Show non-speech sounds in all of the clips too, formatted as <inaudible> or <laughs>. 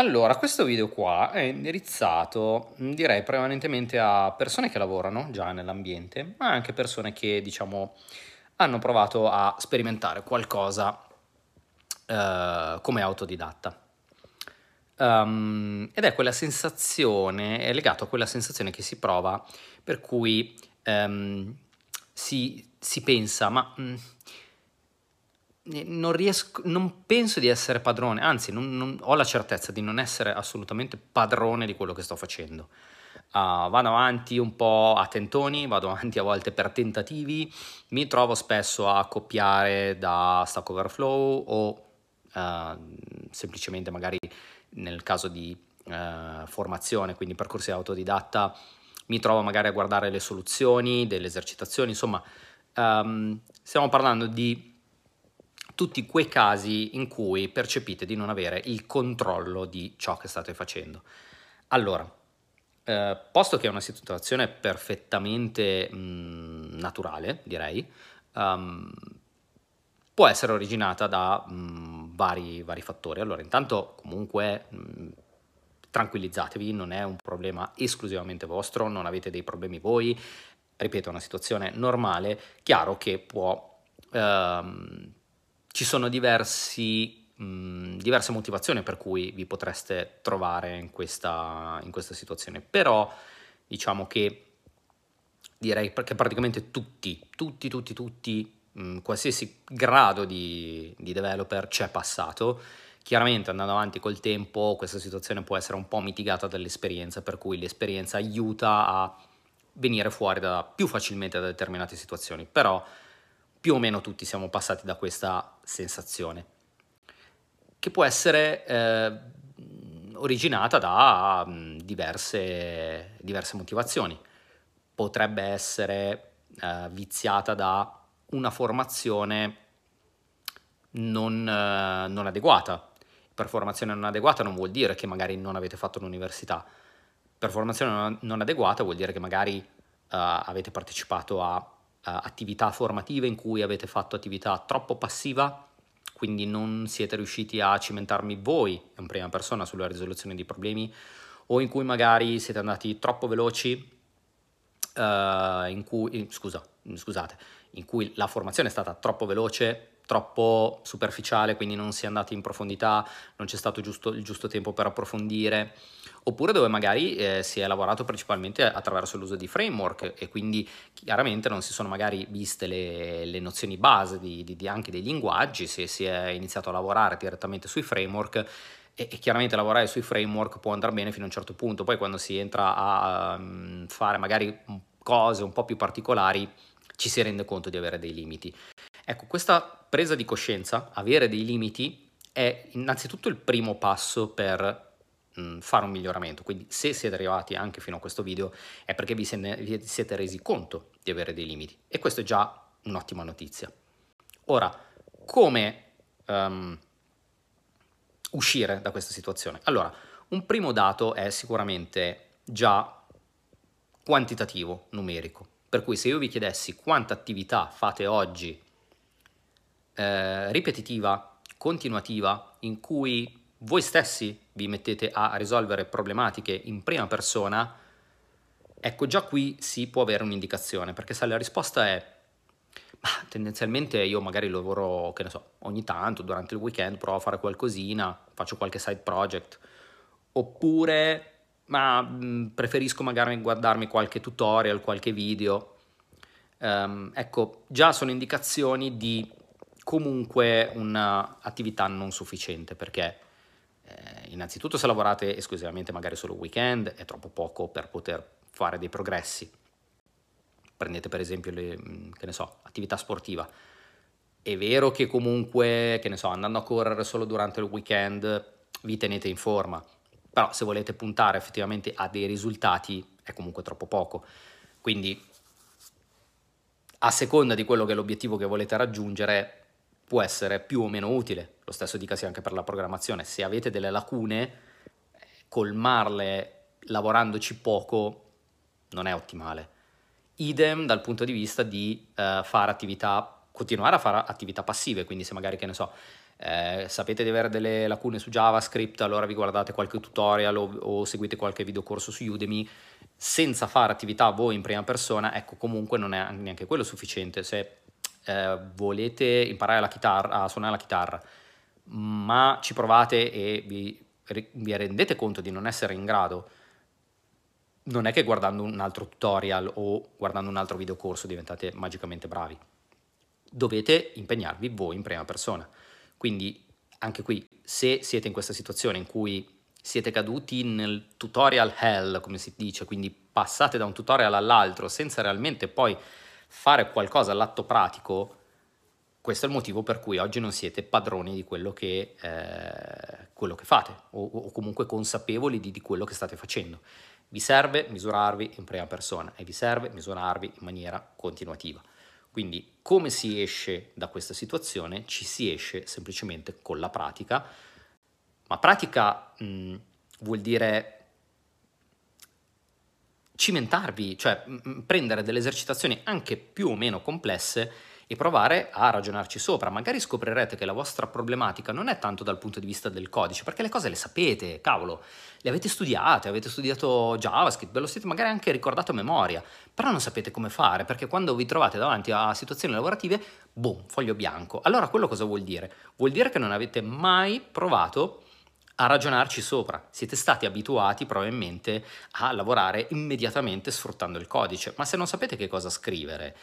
Allora, questo video qua è indirizzato, direi, prevalentemente a persone che lavorano già nell'ambiente, ma anche persone che, diciamo, hanno provato a sperimentare qualcosa eh, come autodidatta. Um, ed è quella sensazione, è legato a quella sensazione che si prova per cui um, si, si, pensa, ma mh, non, riesco, non penso di essere padrone, anzi non, non, ho la certezza di non essere assolutamente padrone di quello che sto facendo. Uh, vado avanti un po' a tentoni, vado avanti a volte per tentativi, mi trovo spesso a copiare da Stack Overflow o uh, semplicemente magari nel caso di uh, formazione, quindi percorsi autodidatta, mi trovo magari a guardare le soluzioni, delle esercitazioni, insomma um, stiamo parlando di tutti quei casi in cui percepite di non avere il controllo di ciò che state facendo. Allora, eh, posto che è una situazione perfettamente mh, mm, naturale, direi, um, può essere originata da mh, mm, vari, vari, fattori. Allora, intanto comunque mh, mm, tranquillizzatevi, non è un problema esclusivamente vostro, non avete dei problemi voi, ripeto, è una situazione normale, chiaro che può... Ehm, ci sono diversi, mh, diverse motivazioni per cui vi potreste trovare in questa, in questa situazione, però diciamo che direi che praticamente tutti, tutti, tutti, tutti, mh, qualsiasi grado di, di developer c'è passato. Chiaramente andando avanti col tempo questa situazione può essere un po' mitigata dall'esperienza, per cui l'esperienza aiuta a venire fuori da, più facilmente da determinate situazioni, però più o meno tutti siamo passati da questa sensazione, che può essere eh, originata da mm, diverse, diverse, motivazioni. Potrebbe essere eh, viziata da una formazione non, eh, non adeguata. Per formazione non adeguata non vuol dire che magari non avete fatto l'università. Per formazione non adeguata vuol dire che magari uh, avete partecipato a attività formative in cui avete fatto attività troppo passiva, quindi non siete riusciti a cimentarmi voi in prima persona sulla risoluzione di problemi, o in cui magari siete andati troppo veloci, uh, in cui, scusa, scusate, in cui la formazione è stata troppo veloce, troppo superficiale, quindi non si è andati in profondità, non c'è stato giusto, il giusto tempo per approfondire, oppure dove magari eh, si è lavorato principalmente attraverso l'uso di framework e quindi chiaramente non si sono magari viste le, le nozioni base di, di, di anche dei linguaggi, se si è iniziato a lavorare direttamente sui framework e, chiaramente lavorare sui framework può andare bene fino a un certo punto, poi quando si entra a um, fare magari cose un po' più particolari ci si rende conto di avere dei limiti. Ecco, questa presa di coscienza, avere dei limiti, è innanzitutto il primo passo per fare un miglioramento. Quindi se siete arrivati anche fino a questo video è perché vi, vi siete resi conto di avere dei limiti e questo è già un'ottima notizia. Ora, come um, uscire da questa situazione? Allora, un primo dato è sicuramente già quantitativo, numerico. Per cui se io vi chiedessi quanta attività fate oggi eh, ripetitiva, continuativa, in cui voi stessi vi mettete a risolvere problematiche in prima persona, ecco già qui si può avere un'indicazione, perché se la risposta è ma tendenzialmente io magari lavoro, che ne so, ogni tanto, durante il weekend provo a fare qualcosina, faccio qualche side project, oppure ma mh, preferisco magari guardarmi qualche tutorial, qualche video. Um, ecco, già sono indicazioni di comunque un'attività non sufficiente, perché eh, innanzitutto se lavorate esclusivamente magari solo weekend è troppo poco per poter fare dei progressi. Prendete per esempio le, mm, che ne so, attività sportiva. È vero che comunque, che ne so, andando a correre solo durante il weekend vi tenete in forma, però se volete puntare effettivamente a dei risultati è comunque troppo poco. Quindi a seconda di quello che è l'obiettivo che volete raggiungere, può essere più o meno utile. Lo stesso dicasi anche per la programmazione. Se avete delle lacune, colmarle lavorandoci poco non è ottimale. Idem dal punto di vista di uh, fare attività, continuare a fare attività passive, quindi se magari, che ne so, eh, sapete di avere delle lacune su JavaScript, allora vi guardate qualche tutorial o, o seguite qualche videocorso su Udemy, senza fare attività voi in prima persona, ecco comunque non è neanche quello sufficiente. Se eh, volete imparare la chitarra, a suonare la chitarra, ma ci provate e vi, vi rendete conto di non essere in grado, non è che guardando un altro tutorial o guardando un altro videocorso diventate magicamente bravi. Dovete impegnarvi voi in prima persona. Quindi anche qui, se siete in questa situazione in cui siete caduti nel tutorial hell, come si dice, quindi passate da un tutorial all'altro senza realmente poi fare qualcosa all'atto pratico, questo è il motivo per cui oggi non siete padroni di quello che, eh, quello che fate o, o, comunque consapevoli di, di quello che state facendo. Vi serve misurarvi in prima persona e vi serve misurarvi in maniera continuativa. Quindi come si esce da questa situazione? Ci si esce semplicemente con la pratica, ma pratica mh, vuol dire cimentarvi, cioè mh, prendere delle esercitazioni anche più o meno complesse e provare a ragionarci sopra. Magari scoprirete che la vostra problematica non è tanto dal punto di vista del codice, perché le cose le sapete, cavolo, le avete studiate, avete studiato JavaScript, ve lo siete magari anche ricordato a memoria, però non sapete come fare, perché quando vi trovate davanti a situazioni lavorative, boom, foglio bianco. Allora quello cosa vuol dire? Vuol dire che non avete mai provato a ragionarci sopra. Siete stati abituati probabilmente a lavorare immediatamente sfruttando il codice, ma se non sapete che cosa scrivere,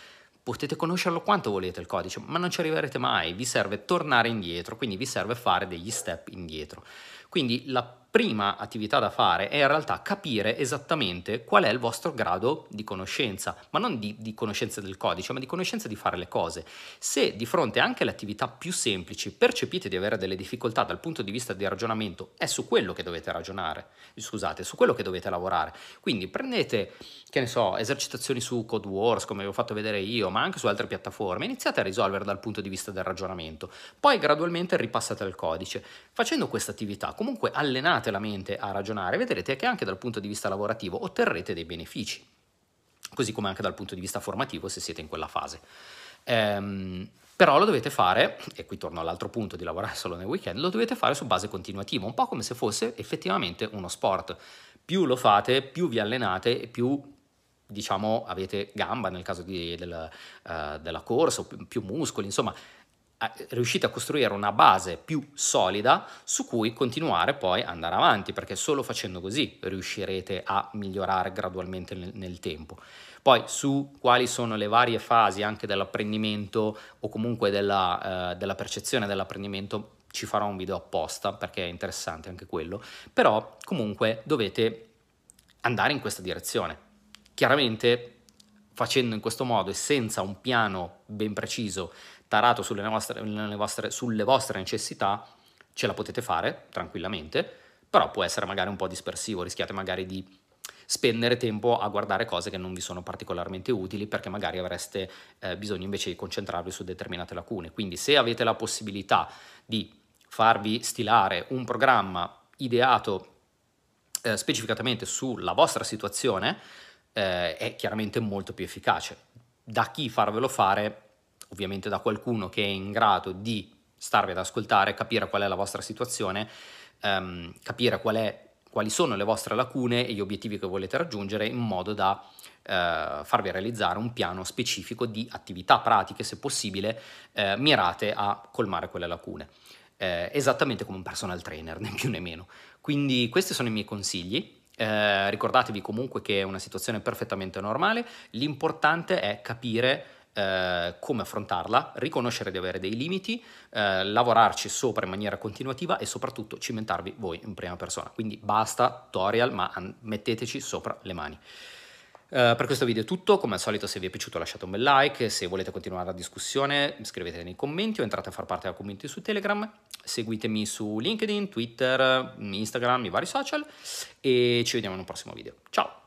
potete conoscerlo quanto volete il codice, ma non ci arriverete mai, vi serve tornare indietro, quindi vi serve fare degli step indietro. Quindi la prima attività da fare è in realtà capire esattamente qual è il vostro grado di conoscenza, ma non di, di conoscenza del codice, ma di conoscenza di fare le cose. Se di fronte anche alle attività più semplici percepite di avere delle difficoltà dal punto di vista del ragionamento, è su quello che dovete ragionare, scusate, su quello che dovete lavorare. Quindi prendete, che ne so, esercitazioni su Code Wars, come vi ho fatto vedere io, ma anche su altre piattaforme, iniziate a risolvere dal punto di vista del ragionamento, poi gradualmente ripassate al codice. Facendo questa attività, comunque allenate allenate la mente a ragionare, vedrete che anche dal punto di vista lavorativo otterrete dei benefici, così come anche dal punto di vista formativo se siete in quella fase. Ehm, però lo dovete fare, e qui torno all'altro punto di lavorare <laughs> solo nel weekend, lo dovete fare su base continuativa, un po' come se fosse effettivamente uno sport. Più lo fate, più vi allenate e più diciamo avete gamba nel caso di, del, uh, della corsa, più, più muscoli, insomma riuscite a costruire una base più solida su cui continuare poi a andare avanti, perché solo facendo così riuscirete a migliorare gradualmente nel, nel tempo. Poi su quali sono le varie fasi anche dell'apprendimento o comunque della, eh, della percezione dell'apprendimento ci farò un video apposta perché è interessante anche quello, però comunque dovete andare in questa direzione. Chiaramente facendo in questo modo e senza un piano ben preciso tarato sulle vostre, vostre, sulle vostre necessità, ce la potete fare tranquillamente, però può essere magari un po' dispersivo, rischiate magari di spendere tempo a guardare cose che non vi sono particolarmente utili perché magari avreste eh, bisogno invece di concentrarvi su determinate lacune. Quindi se avete la possibilità di farvi stilare un programma ideato eh, specificatamente sulla vostra situazione, eh, è chiaramente molto più efficace. Da chi farvelo fare ovviamente da qualcuno che è in grado di starvi ad ascoltare, capire qual è la vostra situazione, ehm, capire qual è, quali sono le vostre lacune e gli obiettivi che volete raggiungere in modo da eh, farvi realizzare un piano specifico di attività pratiche, se possibile, eh, mirate a colmare quelle lacune. Eh, esattamente come un personal trainer, <laughs> né più né meno. Quindi questi sono i miei consigli. Eh, ricordatevi comunque che è una situazione perfettamente normale, l'importante è capire eh, come affrontarla, riconoscere di avere dei limiti, eh, lavorarci sopra in maniera continuativa e soprattutto cimentarvi voi in prima persona. Quindi basta tutorial, ma metteteci sopra le mani. Uh, per questo video è tutto, come al solito se vi è piaciuto lasciate un bel like, se volete continuare la discussione scrivete nei commenti o entrate a far parte della community su Telegram, seguitemi su LinkedIn, Twitter, Instagram, i vari social e ci vediamo in un prossimo video. Ciao!